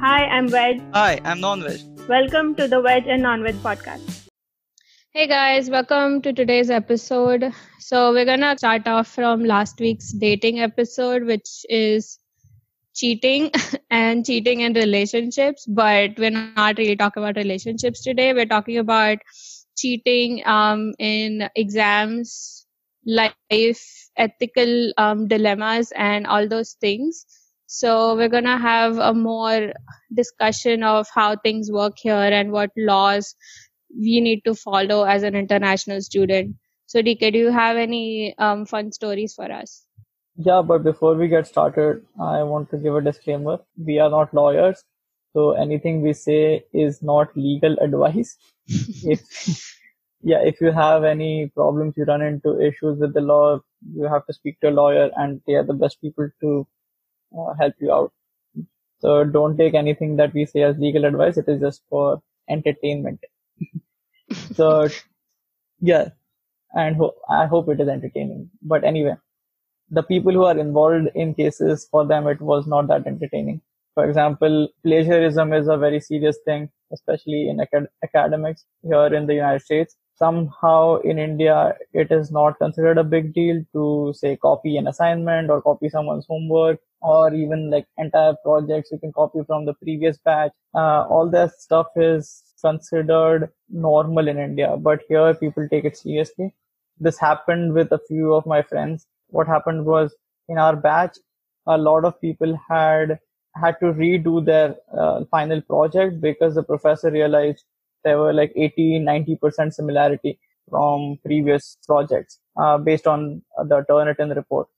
Hi, I'm Veg. Hi, I'm Non-Veg. Welcome to the Veg and Non-Veg podcast. Hey guys, welcome to today's episode. So we're gonna start off from last week's dating episode, which is cheating and cheating in relationships. But we're not really talking about relationships today. We're talking about cheating um, in exams, life, ethical um, dilemmas, and all those things. So we're gonna have a more discussion of how things work here and what laws we need to follow as an international student. So DK, do you have any um, fun stories for us? Yeah, but before we get started, I want to give a disclaimer. We are not lawyers, so anything we say is not legal advice. if yeah, if you have any problems, you run into issues with the law, you have to speak to a lawyer, and they are the best people to uh, help you out. So don't take anything that we say as legal advice. It is just for entertainment. so yeah, and ho- I hope it is entertaining. But anyway, the people who are involved in cases for them, it was not that entertaining. For example, plagiarism is a very serious thing, especially in acad- academics here in the United States. Somehow in India, it is not considered a big deal to say copy an assignment or copy someone's homework or even like entire projects you can copy from the previous batch. Uh, all that stuff is considered normal in India, but here people take it seriously. This happened with a few of my friends. What happened was in our batch, a lot of people had had to redo their uh, final project because the professor realized there were like 80, 90% similarity from previous projects uh, based on the Turnitin report.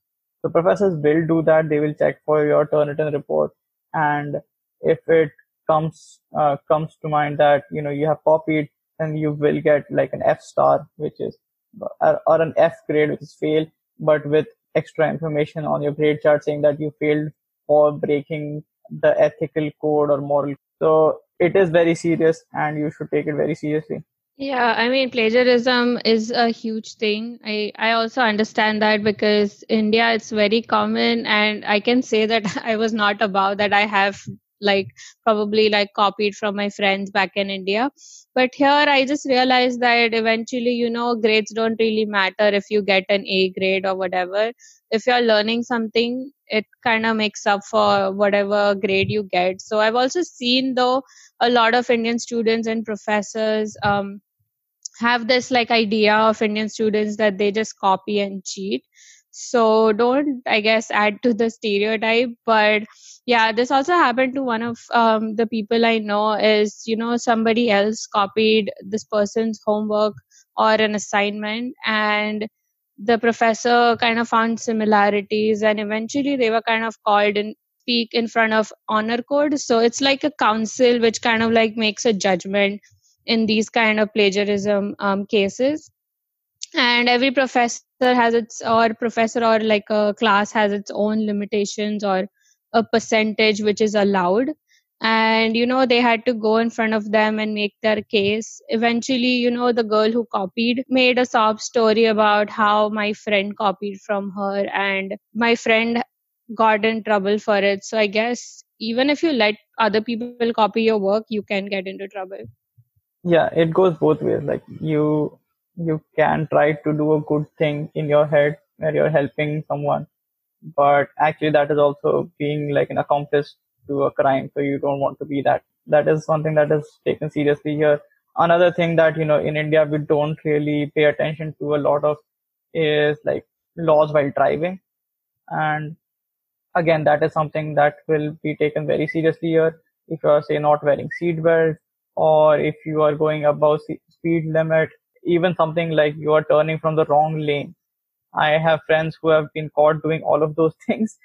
The professors will do that. They will check for your Turnitin report. And if it comes, uh, comes to mind that, you know, you have copied, then you will get like an F star, which is, or, or an F grade, which is fail, but with extra information on your grade chart saying that you failed for breaking the ethical code or moral. So it is very serious and you should take it very seriously. Yeah, I mean plagiarism is a huge thing. I I also understand that because India it's very common and I can say that I was not above that I have like probably like copied from my friends back in India. But here I just realized that eventually, you know, grades don't really matter if you get an A grade or whatever. If you're learning something, it kind of makes up for whatever grade you get. So I've also seen though a lot of Indian students and professors um, have this like idea of Indian students that they just copy and cheat. So don't, I guess, add to the stereotype. But yeah, this also happened to one of um, the people I know. Is you know somebody else copied this person's homework or an assignment, and the professor kind of found similarities, and eventually they were kind of called and speak in front of honor code. So it's like a council which kind of like makes a judgment in these kind of plagiarism um, cases and every professor has its or professor or like a class has its own limitations or a percentage which is allowed and you know they had to go in front of them and make their case. Eventually you know the girl who copied made a sob story about how my friend copied from her and my friend got in trouble for it. So i guess even if you let other people copy your work you can get into trouble. Yeah it goes both ways. Like you you can try to do a good thing in your head where you're helping someone but actually that is also being like an accomplice to a crime so you don't want to be that that is something that is taken seriously here another thing that you know in india we don't really pay attention to a lot of is like laws while driving and again that is something that will be taken very seriously here if you are say not wearing seat belt or if you are going above speed limit, even something like you are turning from the wrong lane. I have friends who have been caught doing all of those things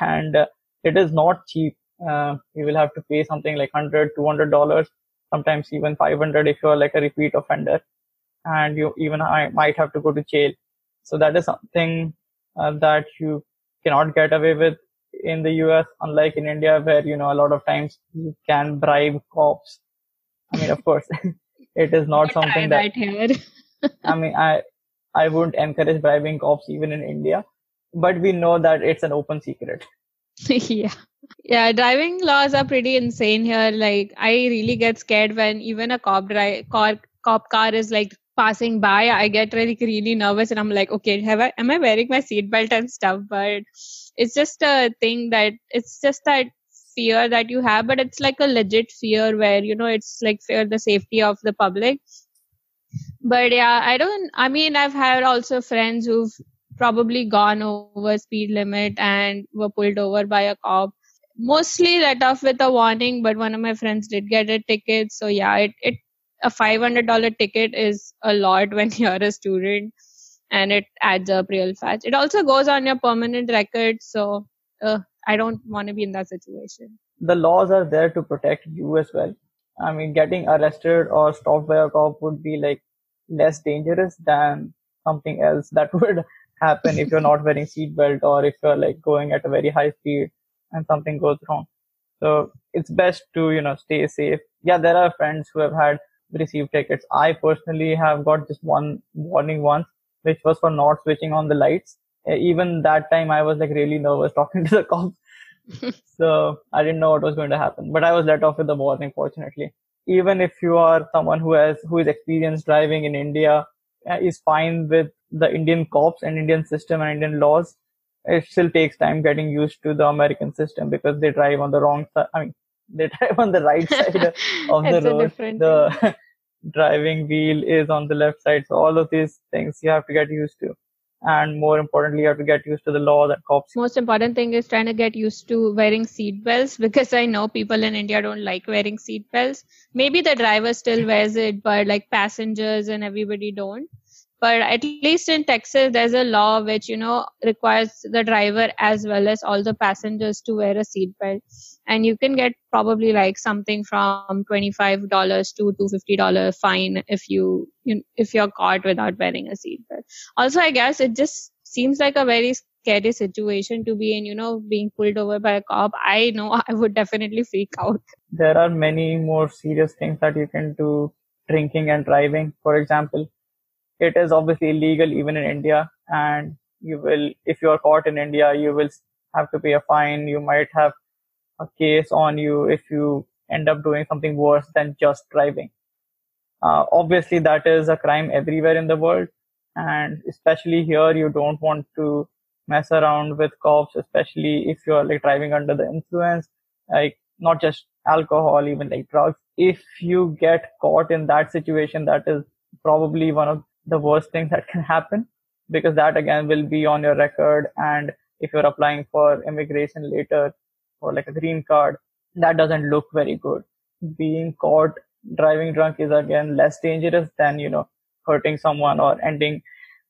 and uh, it is not cheap. Uh, you will have to pay something like 100 $200, sometimes even 500 if you are like a repeat offender and you even I might have to go to jail. So that is something uh, that you cannot get away with in the US, unlike in India, where, you know, a lot of times you can bribe cops I mean, of course, it is not something that. I mean, I I wouldn't encourage bribing cops even in India, but we know that it's an open secret. yeah. Yeah, driving laws are pretty insane here. Like, I really get scared when even a cop car cop car is like passing by. I get really really nervous, and I'm like, okay, have I am I wearing my seatbelt and stuff? But it's just a thing that it's just that fear that you have, but it's like a legit fear where you know it's like fear the safety of the public. But yeah, I don't. I mean, I've had also friends who've probably gone over speed limit and were pulled over by a cop. Mostly let off with a warning but one of my friends did get a ticket. So yeah it, it a $500 ticket is a lot when you're a student and it adds up real fast. It also goes on your permanent record. So uh, i don't want to be in that situation. The laws are there to protect you as well. I mean getting arrested or stopped by a cop would be like less dangerous than something else that would happen if you're not wearing seatbelt or if you're like going at a very high speed and something goes wrong. So it's best to, you know, stay safe. Yeah, there are friends who have had received tickets. I personally have got just one warning once, which was for not switching on the lights. Even that time I was like really nervous talking to the cops. so I didn't know what was going to happen, but I was let off with the warning, fortunately. Even if you are someone who has, who is experienced driving in India, uh, is fine with the Indian cops and Indian system and Indian laws, it still takes time getting used to the American system because they drive on the wrong side. I mean, they drive on the right side of the road. The driving wheel is on the left side. So all of these things you have to get used to. And more importantly, you have to get used to the law that cops. Most important thing is trying to get used to wearing seat belts because I know people in India don't like wearing seat belts. Maybe the driver still wears it, but like passengers and everybody don't but at least in texas there's a law which you know requires the driver as well as all the passengers to wear a seatbelt and you can get probably like something from $25 to $250 fine if you, you if you're caught without wearing a seatbelt also i guess it just seems like a very scary situation to be in you know being pulled over by a cop. I know i would definitely freak out. There are many more serious things that you can do drinking and driving for example it is obviously illegal even in India. And you will, if you are caught in India, you will have to pay a fine. You might have a case on you if you end up doing something worse than just driving. Uh, obviously, that is a crime everywhere in the world. And especially here, you don't want to mess around with cops, especially if you're like driving under the influence, like not just alcohol, even like drugs. If you get caught in that situation, that is probably one of the worst thing that can happen because that again will be on your record. And if you're applying for immigration later or like a green card, that doesn't look very good. Being caught driving drunk is again less dangerous than, you know, hurting someone or ending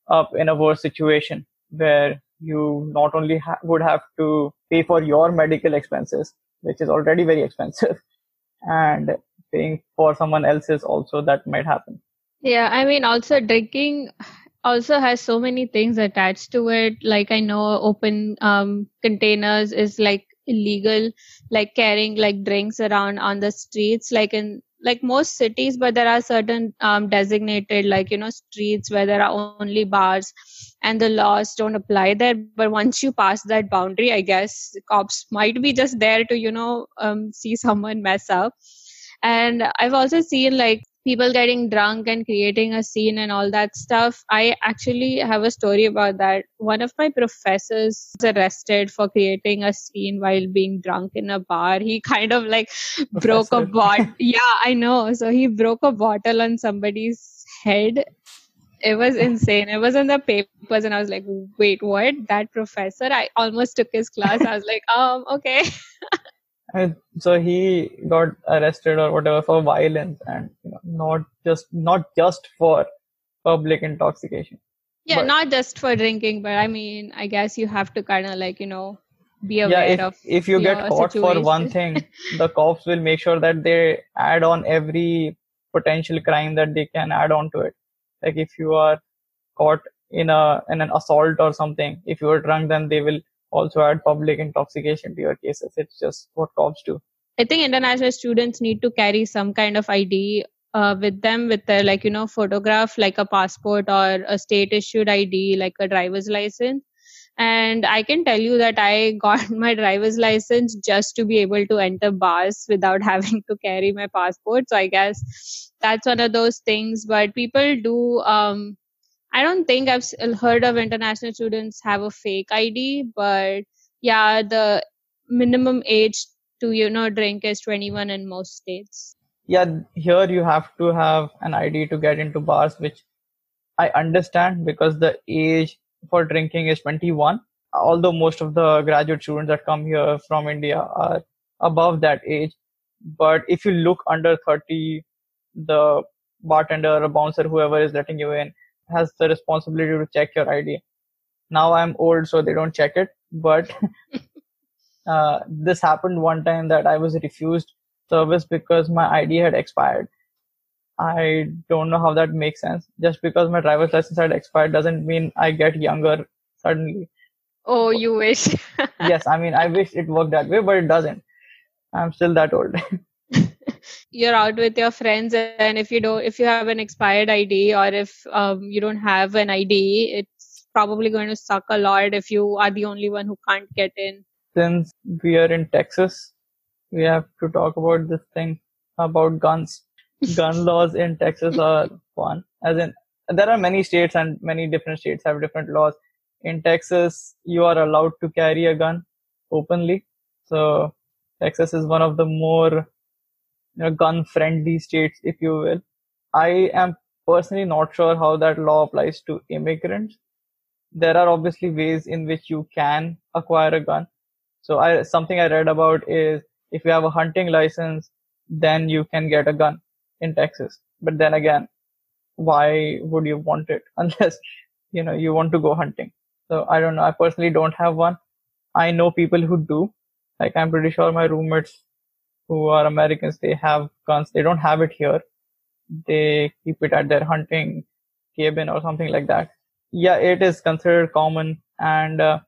up in a worse situation where you not only ha- would have to pay for your medical expenses, which is already very expensive, and paying for someone else's also that might happen. Yeah, I mean, also drinking also has so many things attached to it. Like I know open um, containers is like illegal, like carrying like drinks around on the streets, like in like most cities, but there are certain um, designated like you know streets where there are only bars and the laws don't apply there. But once you pass that boundary, I guess cops might be just there to you know um, see someone mess up. And I've also seen like people getting drunk and creating a scene and all that stuff. I actually have a story about that. One of my professors was arrested for creating a scene while being drunk in a bar. He kind of like broke a bottle. yeah, I know. So he broke a bottle on somebody's head. It was insane. It was in the papers, and I was like, "Wait, what? That professor?" I almost took his class. I was like, "Um, okay." So he got arrested or whatever for violence and you know, not just not just for public intoxication. Yeah, but, not just for drinking, but I mean, I guess you have to kind of like you know be aware yeah, if, of. If you get caught situation. for one thing, the cops will make sure that they add on every potential crime that they can add on to it. Like if you are caught in a in an assault or something, if you are drunk, then they will also add public intoxication to your cases. It's just what cops do. I think international students need to carry some kind of ID uh, with them with their like you know photograph like a passport or a state issued ID like a driver's license and i can tell you that i got my driver's license just to be able to enter bars without having to carry my passport so i guess that's one of those things but people do um i don't think i've heard of international students have a fake id but yeah the minimum age to you know drink is 21 in most states. Yeah here you have to have an id to get into bars which i understand because the age for drinking is 21 although most of the graduate students that come here from india are above that age. But if you look under 30 the bartender or bouncer whoever is letting you in has the responsibility to check your id now i'm old so they don't check it but uh, this happened one time that i was refused service because my id had expired I don't know how that makes sense. Just because my driver's license had expired doesn't mean I get younger suddenly. Oh, you wish. yes, I mean, I wish it worked that way, but it doesn't. I'm still that old. You're out with your friends, and if you don't, if you have an expired ID or if um, you don't have an ID, it's probably going to suck a lot if you are the only one who can't get in. Since we are in Texas, we have to talk about this thing about guns gun laws in Texas are fun. As in, there are many states and many different states have different laws. In Texas, you are allowed to carry a gun openly. So Texas is one of the more you know, gun friendly states, if you will. I am personally not sure how that law applies to immigrants. There are obviously ways in which you can acquire a gun. So I, something I read about is if you have a hunting license, then you can get a gun in Texas. But then again, why would you want it unless you know you want to go hunting? So I don't know. I personally don't have one. I know people who do. Like I'm pretty sure my roommates who are Americans, they have guns. They don't have it here. They keep it at their hunting cabin or something like that. Yeah, it is considered common and uh,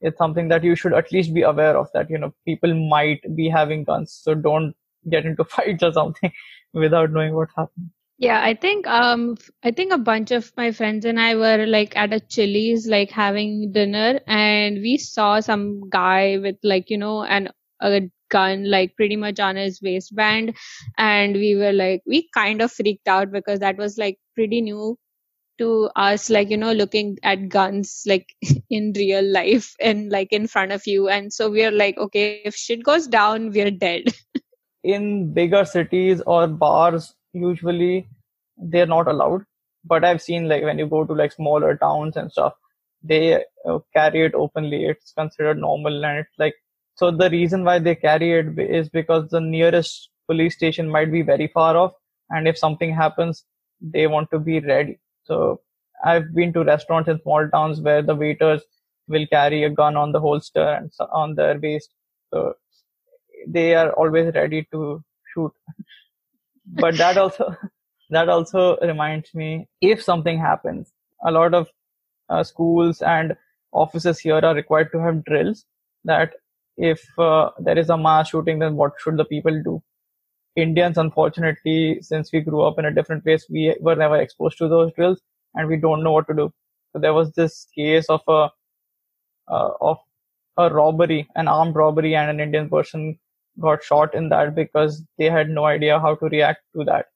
it's something that you should at least be aware of that, you know, people might be having guns. So don't get into fights or something without knowing what happened. Yeah, I think um I think a bunch of my friends and I were like at a Chili's like having dinner and we saw some guy with like, you know, an a gun like pretty much on his waistband. And we were like we kind of freaked out because that was like pretty new to us like you know looking at guns like in real life and like in front of you. And so we are like okay if shit goes down we're dead. In bigger cities or bars usually they're not allowed. But i've seen like when you go to like smaller towns and stuff they uh, carry it openly. It's considered normal and it's like so the reason why they carry it is because the nearest police station might be very far off and if something happens they want to be ready so i've been to restaurants in small towns where the waiters will carry a gun on the holster and on their waist so they are always ready to shoot. but that also that also reminds me if something happens, a lot of uh, schools and offices here are required to have drills that if uh, there is a mass shooting, then what should the people do? Indians, unfortunately, since we grew up in a different place, we were never exposed to those drills and we don't know what to do. So there was this case of a uh, of a robbery, an armed robbery, and an Indian person got shot in that because they had no idea how to react to that.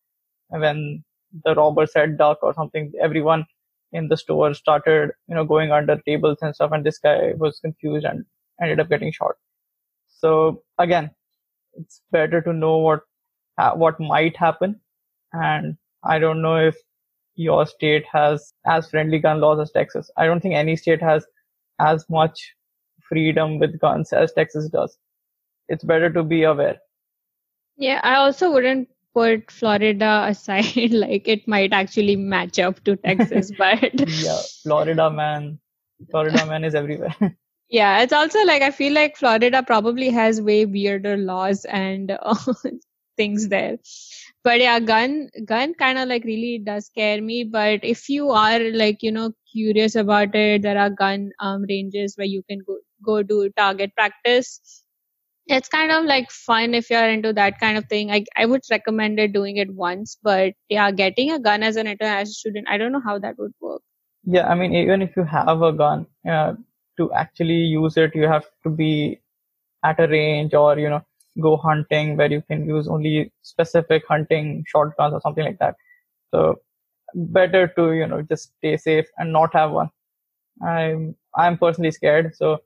And when the robber said duck or something, everyone in the store started, you know, going under tables and stuff. And this guy was confused and ended up getting shot. So again, it's better to know what, what might happen. And I don't know if your state has as friendly gun laws as Texas. I don't think any state has as much freedom with guns as Texas does it's better to be aware. Yeah, I also wouldn't put Florida aside. like it might actually match up to Texas, but yeah, Florida man, Florida man is everywhere. yeah, it's also like I feel like Florida probably has way weirder laws and uh, things there. But yeah, gun gun kind of like really does scare me. But if you are like you know curious about it, there are gun um, ranges where you can go go do target practice it's kind of like fun if you're into that kind of thing. I I would recommend it doing it once, but yeah, getting a gun as an international student, I don't know how that would work. Yeah, I mean, even if you have a gun, uh, to actually use it, you have to be at a range or, you know, go hunting where you can use only specific hunting shotguns or something like that. So better to, you know, just stay safe and not have one. I'm, I'm personally scared. So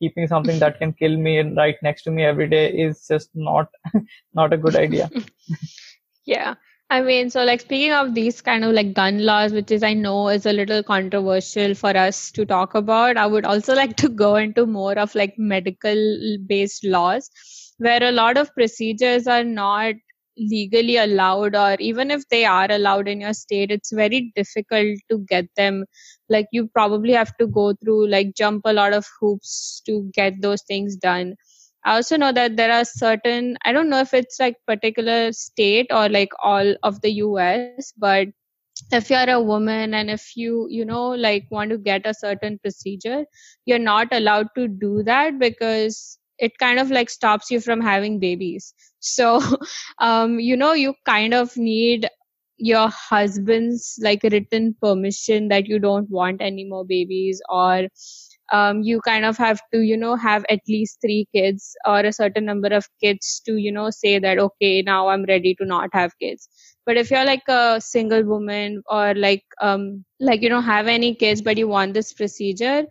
keeping something that can kill me right next to me every day is just not, not a good idea. yeah. I mean, so like speaking of these kind of like gun laws, which is I know is a little controversial for us to talk about, I would also like to go into more of like medical based laws where a lot of procedures are not legally allowed or even if they are allowed in your state it's very difficult to get them. Like you probably have to go through like jump a lot of hoops to get those things done I also know that there are certain, I don't know if it's like particular state or like all of the US, but if you're a woman and if you, you know, like want to get a certain procedure, you're not allowed to do that because it kind of like stops you from having babies. So, um, you know, you kind of need your husband's like written permission that you don't want any more babies or um, you kind of have to you know have at least three kids or a certain number of kids to you know say that okay now i'm ready to not have kids. But if you're like a single woman or like um like you don't have any kids but you want this procedure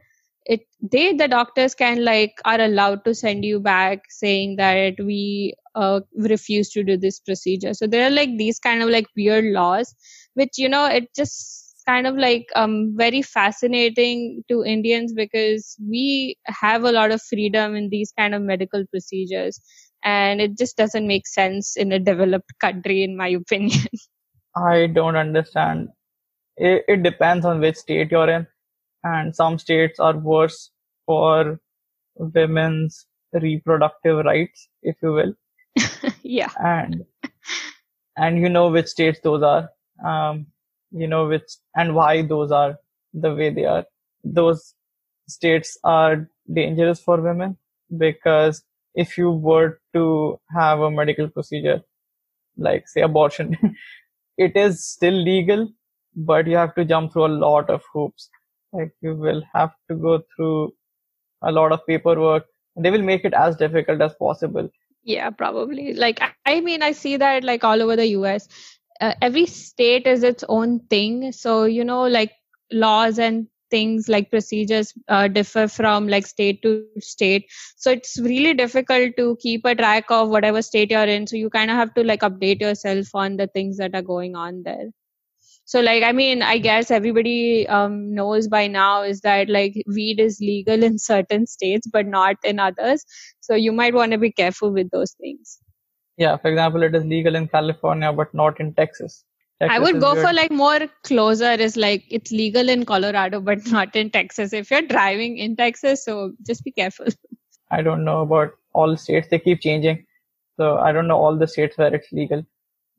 it they the doctors can like are allowed to send you back saying that we uh, refuse to do this procedure. So there are like these kind of like weird laws which you know it just kind of like um, very fascinating to Indians because we have a lot of freedom in these kind of medical procedures, and it just doesn't make sense in a developed country, in my opinion. I don't understand. It, it depends on which state you're in, and some states are worse for women's reproductive rights, if you will. yeah. And and you know which states those are. Um, you know which and why those are the way they are. Those states are dangerous for women because if you were to have a medical procedure like say abortion it is still legal but you have to jump through a lot of hoops. Like you will have to go through a lot of paperwork. They will make it as difficult as possible. Yeah probably. Like i mean i see that like all over the us uh, every state is its own thing. So you know like laws and things like procedures uh, differ from like state to state. So it's really difficult to keep a track of whatever state you're in. So you kind of have to like update yourself on the things that are going on there. So like i mean i guess everybody um, knows by now is that like weed is legal in certain states but not in others. So you might want to be careful with those things yeah, for example, it is legal in California but not in Texas. Texas I would go weird. for like more closer is like it's legal in Colorado but not in Texas. If you're driving in Texas, so just be careful. I don't know about all states. They keep changing. So I don't know all the states where it's legal,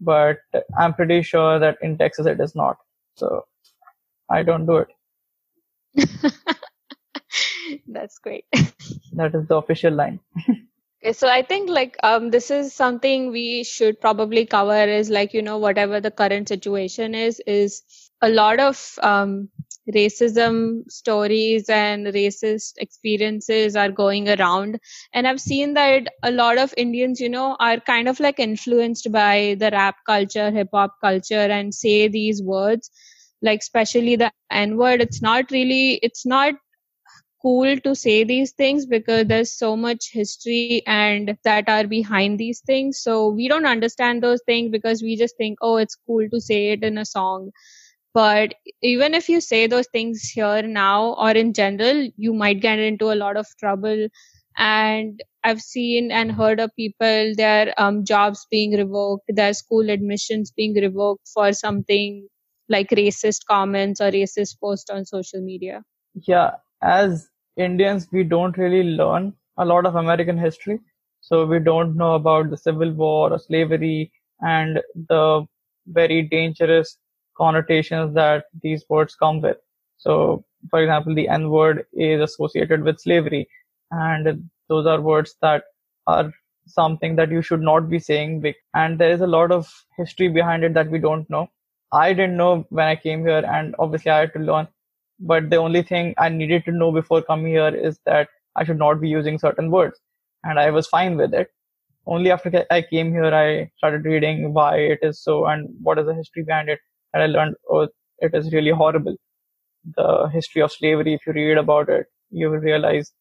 but I'm pretty sure that in Texas it is not. So I don't do it. That's great. that is the official line. So I think like um, this is something we should probably cover is like you know whatever the current situation is is a lot of um, racism stories and racist experiences are going around. And i've seen that a lot of indians you know are kind of like influenced by the rap culture hip hop culture and say these words like especially the n word it's not really it's not cool to say these things because there's so much history and that are behind these things. So we don't understand those things because we just think, oh, it's cool to say it in a song. But even if you say those things here now or in general, you might get into a lot of trouble. And I've seen and heard of people, their um, jobs being revoked, their school admissions being revoked for something like racist comments or racist posts on social media. Yeah, as Indians, we don't really learn a lot of American history. So we don't know about the Civil War or slavery and the very dangerous connotations that these words come with. So, for example, the N word is associated with slavery and those are words that are something that you should not be saying. And there is a lot of history behind it that we don't know. I didn't know when I came here and obviously I had to learn but the only thing I needed to know before coming here is that I should not be using certain words. And I was fine with it. Only after I came here, I started reading why it is so and what is the history behind it. And I learned, oh, it is really horrible. The history of slavery, if you read about it, you will realize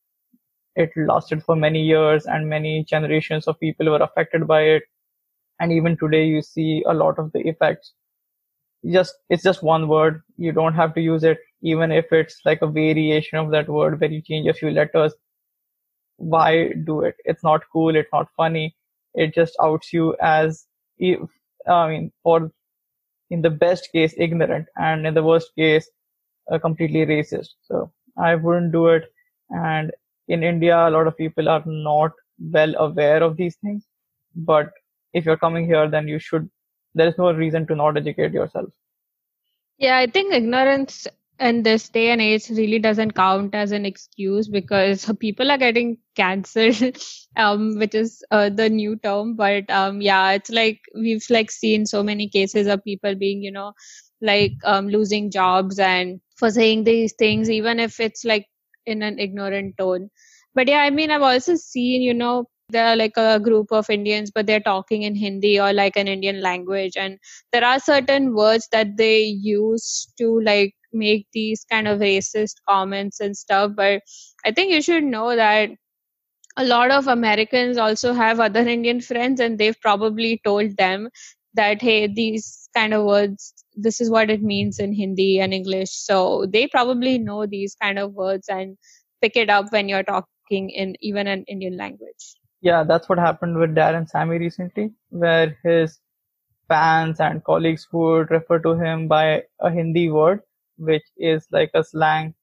it lasted for many years and many generations of people were affected by it. And even today, you see a lot of the effects. Just, it's just one word. You don't have to use it, even if it's like a variation of that word where you change a few letters. Why do it? It's not cool. It's not funny. It just outs you as, if, I mean, or in the best case, ignorant and in the worst case, uh, completely racist. So I wouldn't do it. And in India, a lot of people are not well aware of these things. But if you're coming here, then you should, there is no reason to not educate yourself. Yeah, I think ignorance in this day and age really doesn't count as an excuse because people are getting cancelled um, which is uh, the new term but um, yeah it's like we've like seen so many cases of people being you know like um, losing jobs and for saying these things even if it's like in an ignorant tone. But yeah, I mean, I've also seen, you know, there are like a group of Indians, but they're talking in Hindi or like an Indian language. And there are certain words that they use to like make these kind of racist comments and stuff. But I think you should know that a lot of Americans also have other Indian friends and they've probably told them that, hey, these kind of words this is what it means in Hindi and English. So they probably know these kind of words and pick it up when you're talking in even an Indian language. Yeah, that's what happened with Darren Sammy recently, where his fans and colleagues would refer to him by a Hindi word, which is like a slang,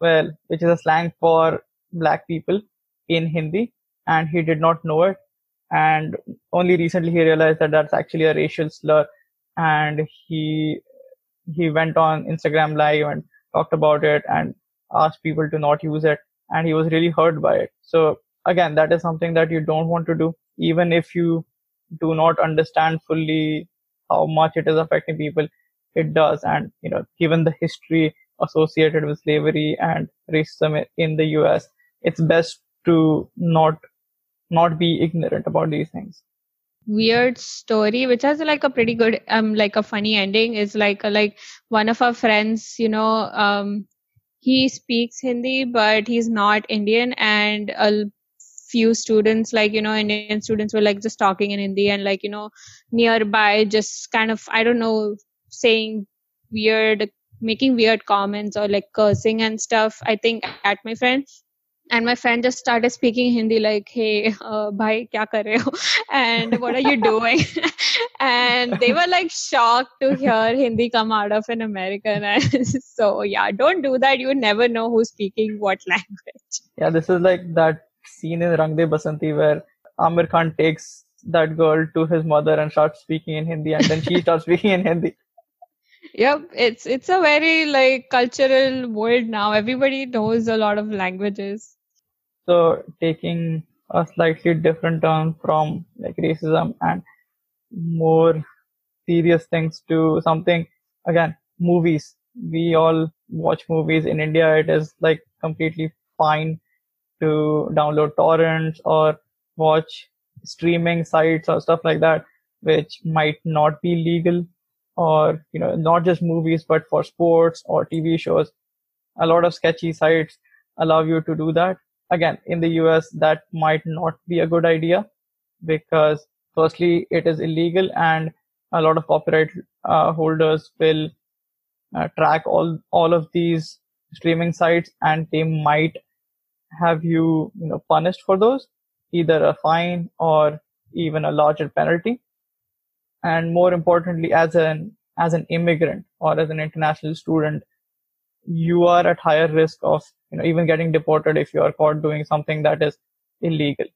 well, which is a slang for black people in Hindi, and he did not know it. And only recently he realized that that's actually a racial slur and he he went on Instagram live and talked about it and asked people to not use it and he was really hurt by it. So again, that is something that you don't want to do even if you do not understand fully how much it is affecting people it does. And you know given the history associated with slavery and racism in the US it's best to not not be ignorant about these things. Weird story which has like a pretty good um like a funny ending is like a, like one of our friends you know um he speaks hindi but he's not indian and a few students like you know indian students were like just talking in hindi and like you know nearby just kind of i don't know saying weird making weird comments or like cursing and stuff i think at my friend and my friend just started speaking Hindi like, "Hey, uh, bhai, kya kar rahe ho? And what are you doing?" and they were like shocked to hear Hindi come out of an American. so yeah, don't do that. You never know who's speaking what language. Yeah, this is like that scene in Rang De Basanti where Aamir Khan takes that girl to his mother and starts speaking in Hindi, and then she starts speaking in Hindi. Yep it's it's a very like cultural world now. Everybody knows a lot of languages. So taking a slightly different turn from like racism and more serious things to something again movies. We all watch movies. In india it is like completely fine to download torrents or watch streaming sites or stuff like that which might not be legal or you know not just movies but for sports or tv shows. A lot of sketchy sites allow you to do that. Again, in the US, that might not be a good idea because firstly, it is illegal and a lot of copyright uh, holders will uh, track all, all of these streaming sites and they might have you, you know, punished for those, either a fine or even a larger penalty. And more importantly, as an, as an immigrant or as an international student, you are at higher risk of you know even getting deported if you are caught doing something that is illegal.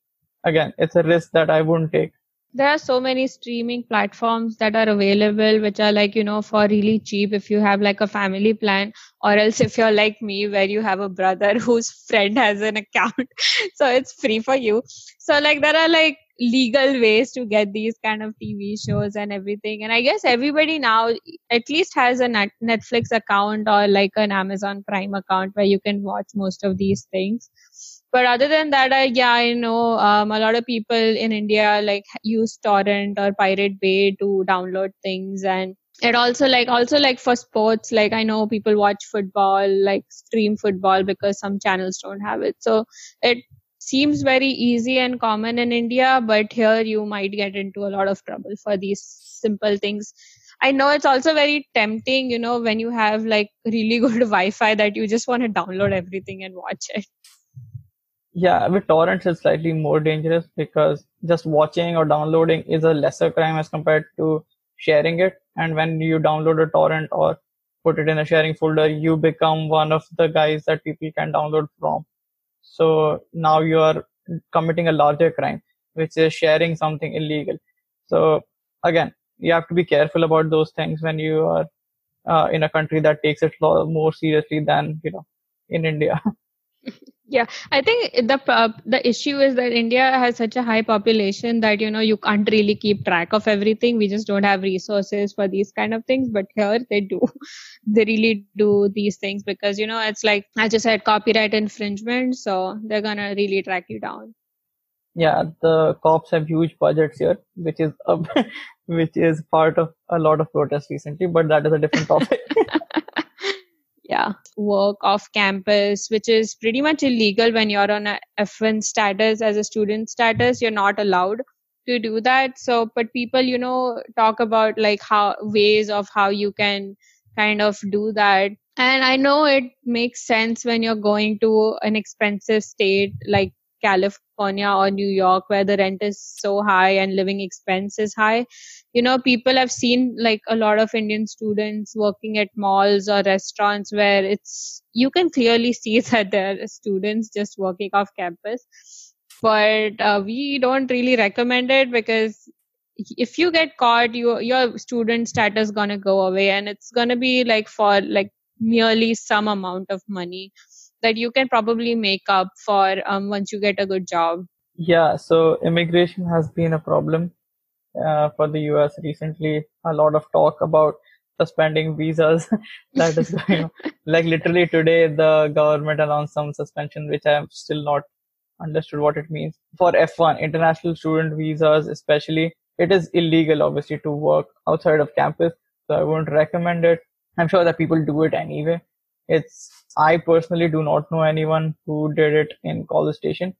Again it's a risk that i wouldn't take there are so many streaming platforms that are available which are like you know for really cheap if you have like a family plan or else if you're like me where you have a brother whose friend has an account. So it's free for you. So like there are like legal ways to get these kind of tv shows and everything. And i guess everybody now at least has a netflix account or like an amazon prime account where you can watch most of these things but other than that i yeah i know um, a lot of people in india like use torrent or pirate bay to download things. And it also like also like for sports like i know people watch football like stream football because some channels don't have it. So it seems very easy and common in india but here you might get into a lot of trouble for these simple things. I know it's also very tempting you know when you have like really good wi-fi that you just want to download everything and watch it yeah with torrents it's slightly more dangerous because just watching or downloading is a lesser crime as compared to sharing it. And when you download a torrent or put it in a sharing folder you become one of the guys that people can download from. So now you are committing a larger crime which is sharing something illegal. So again you have to be careful about those things when you are uh, in a country that takes it more seriously than you know in india yeah i think the uh, the issue is that india has such a high population that you know you can't really keep track of everything. We just don't have resources for these kind of things but here they do. They really do these things because you know it's like i just said copyright infringement so they're gonna really track you down. Yeah the cops have huge budgets here which is a, which is part of a lot of protests recently but that is a different topic yeah. Work off campus which is pretty much illegal when you're on a f1 status. As a student status you're not allowed to do that. So but people you know talk about like how ways of how you can kind of do that. And i know it makes sense when you're going to an expensive state like California or New York where the rent is so high and living expense is high. You know, people have seen like a lot of Indian students working at malls or restaurants where it's, you can clearly see that they're students just working off campus. But uh, we don't really recommend it because if you get caught, you, your student status gonna go away and it's gonna be like for like merely some amount of money that you can probably make up for um, once you get a good job? Yeah, so immigration has been a problem uh, for the US recently. A lot of talk about suspending visas. That is going like literally today the government announced some suspension which i have still not understood what it means. For f1 international student visas especially it is illegal obviously to work outside of campus. So i wouldn't recommend it. I'm sure that people do it anyway. It's I personally do not know anyone who did it in College Station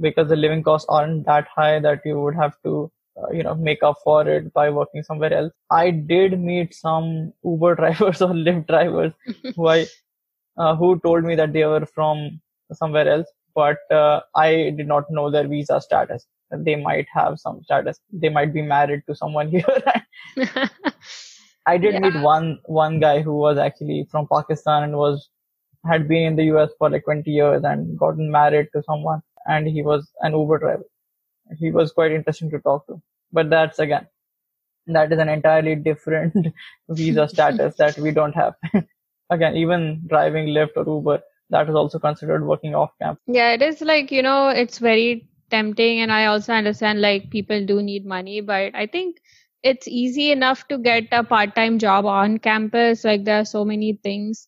because the living costs aren't that high that you would have to uh, you know make up for it by working somewhere else. I did meet some Uber drivers or Lyft drivers who I uh, who told me that they were from somewhere else, but uh, I did not know their visa status. They might have some status. They might be married to someone here. I did yeah. meet one one guy who was actually from Pakistan and was had been in the US for like 20 years and gotten married to someone and he was an Uber driver. He was quite interesting to talk to. But that's again, that is an entirely different visa status that we don't have. again, even driving Lyft or Uber, that is also considered working off campus. Yeah, it is like, you know, it's very tempting and I also understand like people do need money, but I think it's easy enough to get a part-time job on campus like there are so many things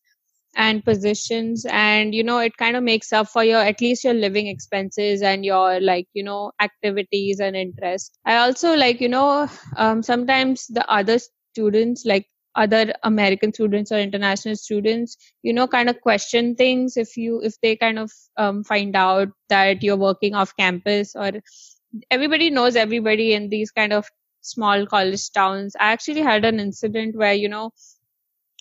and positions and you know it kind of makes up for your at least your living expenses and your like you know activities and interest i also like you know um, sometimes the other students like other american students or international students you know kind of question things if you if they kind of um, find out that you're working off campus or everybody knows everybody in these kind of small college towns. I actually had an incident where, you know,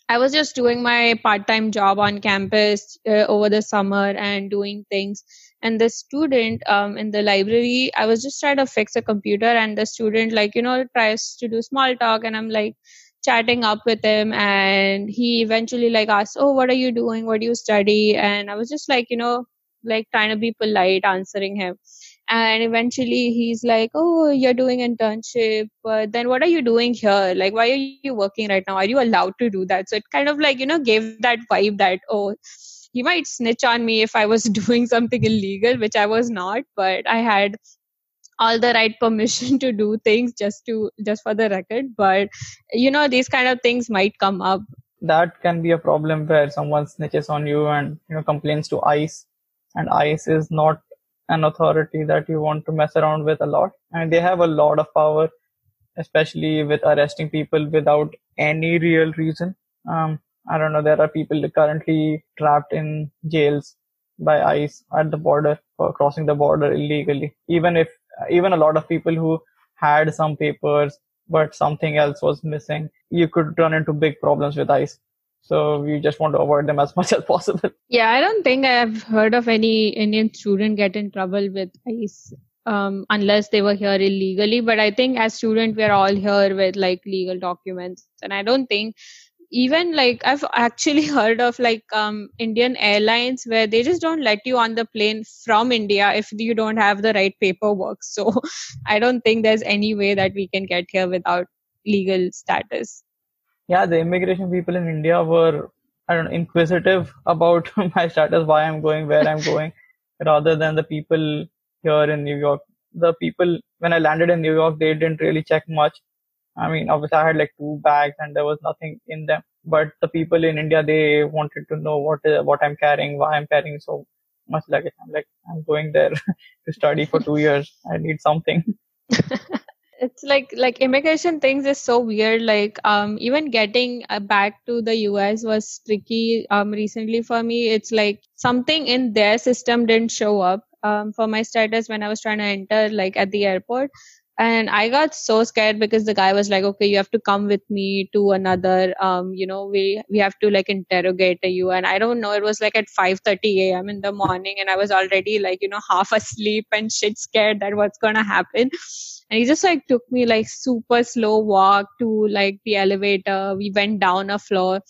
I was just doing my part time job on campus uh, over the summer and doing things. And the student um, in the library, I was just trying to fix a computer, and the student, like, you know, tries to do small talk, and I'm like, chatting up with him and he eventually like asked oh what are you doing? What do you study? And i was just like you know like trying to be polite answering him and eventually he's like oh you're doing internship but then what are you doing here? Like why are you working right now? Are you allowed to do that? So it kind of like you know gave that vibe that oh he might snitch on me if i was doing something illegal which i was not but i had all the right permission to do things just to just for the record. But you know these kind of things might come up. That can be a problem where someone snitches on you and you know complains to ice and ice is not an authority that you want to mess around with a lot. And they have a lot of power especially with arresting people without any real reason. Um, i don't know there are people currently trapped in jails by ice at the border for crossing the border illegally. Even if even a lot of people who had some papers but something else was missing you could run into big problems with ice so we just want to avoid them as much as possible. Yeah i don't think i've heard of any indian student get in trouble with ice um, unless they were here illegally. But i think as student we're all here with like legal documents. And i don't think even like i've actually heard of like um indian airlines where they just don't let you on the plane from india if you don't have the right paperwork. So i don't think there's any way that we can get here without legal status yeah the immigration people in india were i don't know inquisitive about my status why i'm going where i'm going rather than the people here in new york the people when i landed in new york they didn't really check much I mean, obviously I had like two bags and there was nothing in them. But the people in India, they wanted to know what is, what I'm carrying, why I'm carrying so much luggage. I'm like, I'm going there to study for two years. I need something. It's like like immigration things is so weird like um even getting uh, back to the us was tricky um recently for me. It's like something in their system didn't show up um for my status when i was trying to enter like at the airport and i got so scared because the guy was like okay you have to come with me to another um you know we we have to like interrogate you. And i don't know it was like at 5:30 a.m. in the morning and i was already like you know half asleep and shit scared that what's going to happen. And he just like took me like super slow walk to like the elevator. We went down a floor.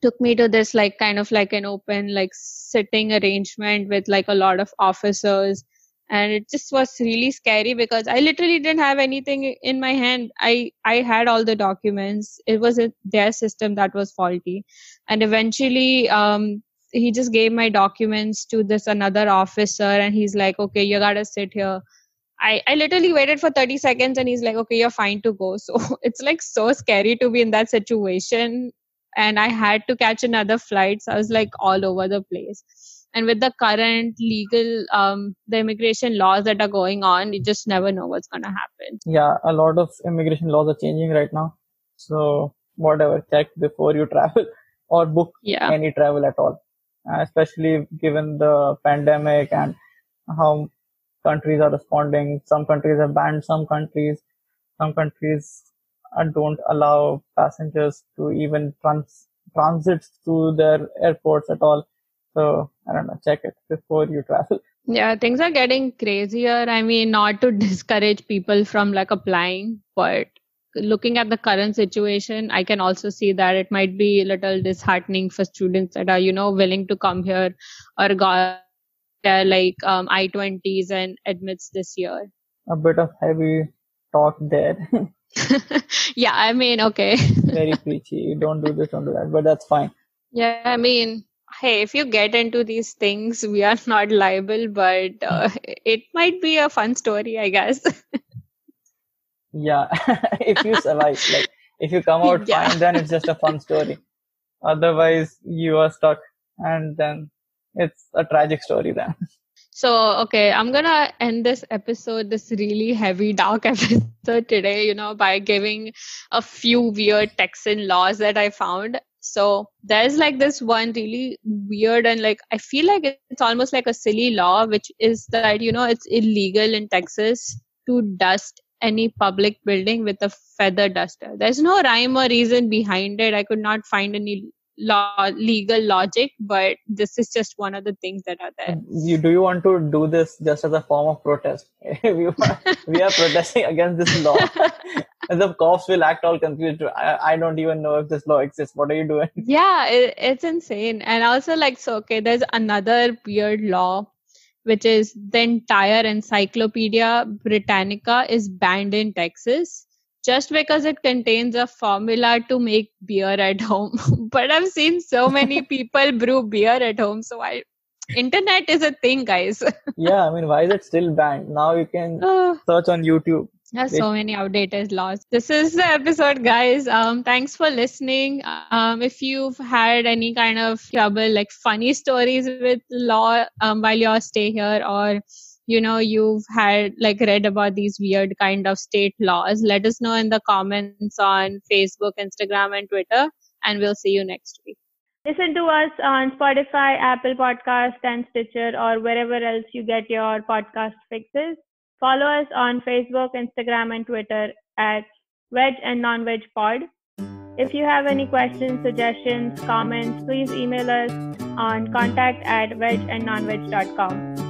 Took me to this like kind of like an open like sitting arrangement with like a lot of officers and it just was really scary because i literally didn't have anything in my hand. I i had all the documents. It was a, their system that was faulty. And eventually um he just gave my documents to this another officer and he's like okay you gotta sit here. I, I literally waited for 30 seconds and he's like okay you're fine to go. So it's like so scary to be in that situation. And i had to catch another flight. So i was like all over the place and with the current legal um, the immigration laws that are going on you just never know what's going to happen. Yeah a lot of immigration laws are changing right now. So whatever check before you travel or book yeah. any travel at all. Uh, especially given the pandemic and how countries are responding. Some countries have banned some countries. Some countries uh, don't allow passengers to even trans- transit through their airports at all so I don't know, check it before you travel. Yeah, things are getting crazier. I mean, not to discourage people from like applying, but looking at the current situation, I can also see that it might be a little disheartening for students that are, you know, willing to come here or got their like um, I-20s and admits this year. A bit of heavy talk there. yeah, I mean, okay. Very preachy. Don't do this, don't do that, but that's fine. Yeah, I mean, hey, if you get into these things, we are not liable, but uh, it might be a fun story, I guess. yeah, if you survive, like if you come out yeah. fine, then it's just a fun story. Otherwise, you are stuck, and then it's a tragic story then. So, okay, I'm gonna end this episode, this really heavy, dark episode today, you know, by giving a few weird Texan laws that I found. So there's like this one really weird and like I feel like it's almost like a silly law, which is that you know it's illegal in Texas to dust any public building with a feather duster. There's no rhyme or reason behind it. I could not find any law legal logic, but this is just one of the things that are there. You do you want to do this just as a form of protest? we, are, we are protesting against this law. the cops will act all confused. I, I don't even know if this law exists. What are you doing? Yeah, it, it's insane. And also, like, so okay, there's another weird law, which is the entire Encyclopedia Britannica is banned in Texas just because it contains a formula to make beer at home. but I've seen so many people brew beer at home, so I internet is a thing guys yeah, I mean, why is it still banned? Now you can Oh, search on YouTube. There's Which- so many outdated laws. This is the episode guys. Um thanks for listening. Um if you've had any kind of trouble like funny stories with law um while you stay here or you know you've had like read about these weird kind of state laws let us know in the comments on facebook instagram and twitter and we'll see you next week. Listen to us on Spotify, Apple Podcast, and Stitcher, or wherever else you get your podcast fixes. Follow us on Facebook, Instagram, and Twitter at Veg and Non-Veg Pod. If you have any questions, suggestions, comments, please email us on contact at vegandnonveg.com.